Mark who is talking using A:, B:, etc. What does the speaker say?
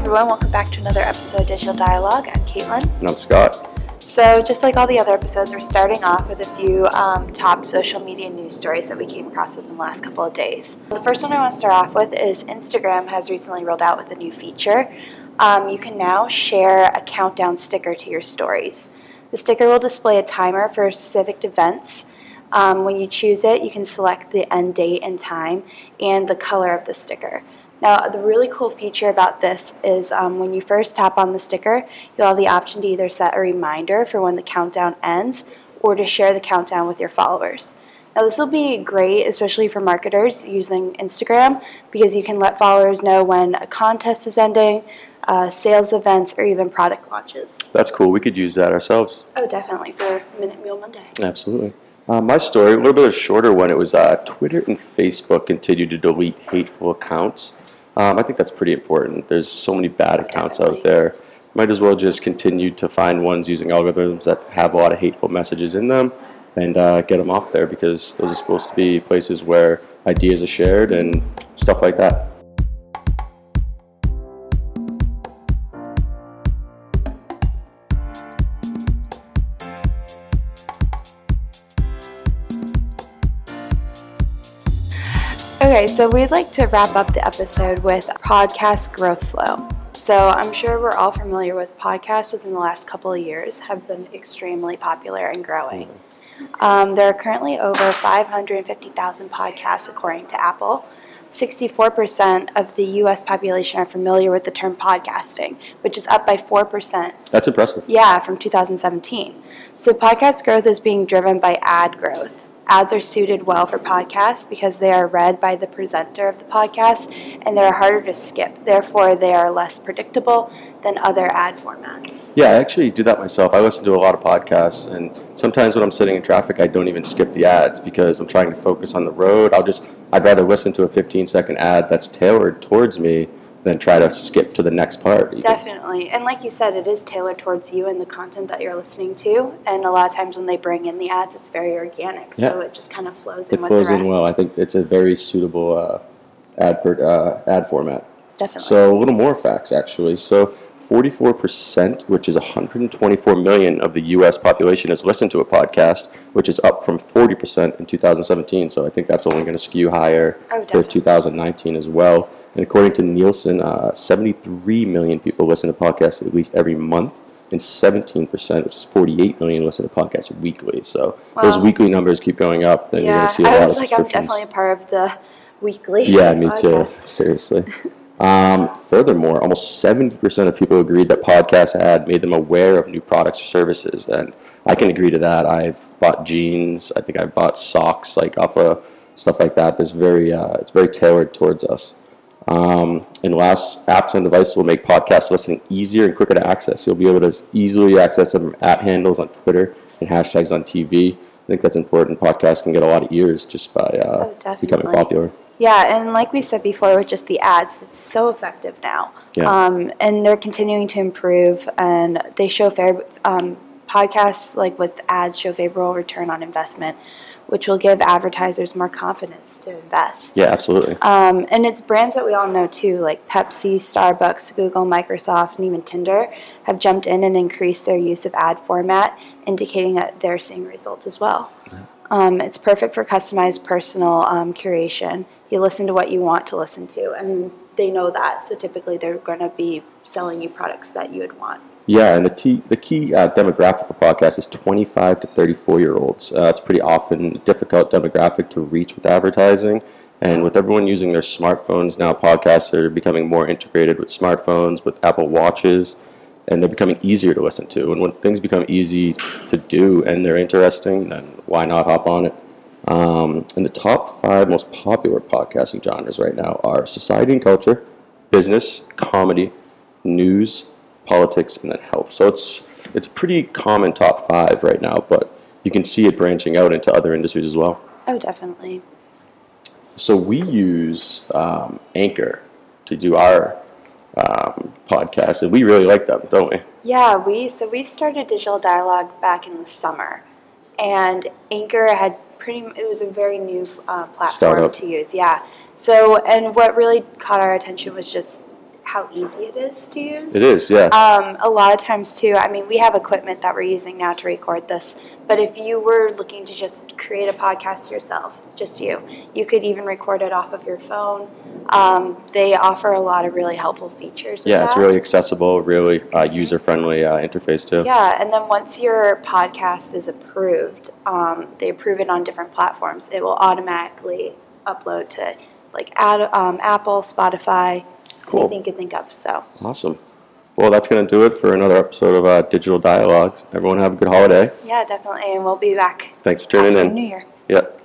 A: everyone. Welcome back to another episode of Digital Dialogue. I'm Caitlin.
B: And I'm Scott.
A: So, just like all the other episodes, we're starting off with a few um, top social media news stories that we came across in the last couple of days. The first one I want to start off with is Instagram has recently rolled out with a new feature. Um, you can now share a countdown sticker to your stories. The sticker will display a timer for specific events. Um, when you choose it, you can select the end date and time and the color of the sticker. Now, the really cool feature about this is um, when you first tap on the sticker, you'll have the option to either set a reminder for when the countdown ends or to share the countdown with your followers. Now, this will be great, especially for marketers using Instagram, because you can let followers know when a contest is ending, uh, sales events, or even product launches.
B: That's cool. We could use that ourselves.
A: Oh, definitely for Minute Meal Monday.
B: Absolutely. Uh, my story, a little bit of a shorter one. It was uh, Twitter and Facebook continue to delete hateful accounts. Um, I think that's pretty important. There's so many bad accounts
A: Definitely.
B: out there. Might as well just continue to find ones using algorithms that have a lot of hateful messages in them and uh, get them off there because those are supposed to be places where ideas are shared and stuff like that.
A: Okay, so we'd like to wrap up the episode with podcast growth flow. So I'm sure we're all familiar with podcasts within the last couple of years have been extremely popular and growing. Um, there are currently over 550,000 podcasts according to Apple. 64% of the US population are familiar with the term podcasting, which is up by 4%.
B: That's impressive.
A: Yeah, from 2017. So podcast growth is being driven by ad growth. Ads are suited well for podcasts because they are read by the presenter of the podcast and they're harder to skip. Therefore, they are less predictable than other ad formats.
B: Yeah, I actually do that myself. I listen to a lot of podcasts, and sometimes when I'm sitting in traffic, I don't even skip the ads because I'm trying to focus on the road. I'll just, I'd rather listen to a 15 second ad that's tailored towards me than try to skip to the next part.
A: Definitely. And like you said, it is tailored towards you and the content that you're listening to. And a lot of times when they bring in the ads, it's very organic. So
B: Yeah.
A: it just kind of flows in
B: It
A: with
B: flows
A: the rest.
B: in well. I think it's a very suitable uh, ad per, uh, ad format.
A: Definitely.
B: So a little more facts actually. So 44%, which is 124 million of the U.S. population, has listened to a podcast, which is up from 40% in 2017. So I think that's only going to skew higher
A: Oh,
B: for
A: definitely.
B: 2019 as well. And according to Nielsen, uh, 73 million people listen to podcasts at least every month. And 17%, which is 48 million, listen to podcasts weekly. So those weekly numbers keep going up. Then you're
A: yeah,
B: going to see a
A: I
B: lot
A: was
B: of
A: like, I'm definitely a part of the weekly.
B: Yeah, me too. Seriously. Um, furthermore, almost 70% of people agreed that podcasts had made them aware of new products or services. And I can agree to that. I've bought jeans. I think I've bought socks, like off of stuff like that. That's very, uh, it's very tailored towards us. Um, and last, apps and devices will make podcast listening easier and quicker to access. You'll be able to easily access them at handles on Twitter and hashtags on TV. I think that's important. Podcasts can get a lot of ears just by uh,
A: Oh,
B: becoming popular.
A: Yeah, and like we said before, with just the ads, it's so effective now.
B: Yeah.
A: Um, and they're continuing to improve, and they show fair um, podcasts like with ads show favorable return on investment, which will give advertisers more confidence to invest.
B: Yeah, absolutely.
A: Um, and it's brands that we all know too, like Pepsi, Starbucks, Google, Microsoft, and even Tinder have jumped in and increased their use of ad format, indicating that they're seeing results as well. Um, it's perfect for customized personal um, curation. You listen to what you want to listen to, and they know that. So typically, they're going to be selling you products that you would want.
B: Yeah, and the key, the key uh, demographic for podcasts is 25 to 34 year olds. Uh, it's pretty often a difficult demographic to reach with advertising. And with everyone using their smartphones now, podcasts are becoming more integrated with smartphones, with Apple Watches, and they're becoming easier to listen to. And when things become easy to do and they're interesting, then why not hop on it? Um, and the top five most popular podcasting genres right now are society and culture, business, comedy, news, politics, and then health. So it's it's a pretty common top five right now, but you can see it branching out into other industries as well.
A: Oh, definitely.
B: So we use um, Anchor to do our um, podcast, and we really like them, don't we?
A: Yeah, we so we started digital dialogue back in the summer, and Anchor had pretty. It was a very new uh, platform
B: Startup.
A: to use. Yeah. So and what really caught our attention was just how easy it is to use.
B: It is, yeah.
A: Um, a lot of times too, I mean, we have equipment that we're using now to record this, but if you were looking to just create a podcast yourself, just you, you could even record it off of your phone. Um, they offer a lot of really helpful features.
B: yeah, it's really accessible, really uh, user friendly uh, interface too.
A: Yeah, and then once your podcast is approved, um, they approve it on different platforms. It will automatically upload to like ad, um, Apple, Spotify,
B: Cool.
A: anything you could think of. So
B: Awesome. Well, that's going to do it for another episode of uh, Digital Dialogues. Everyone have a good holiday.
A: yeah, definitely, and we'll be back
B: Thanks for tuning in.
A: New Year.
B: Yep.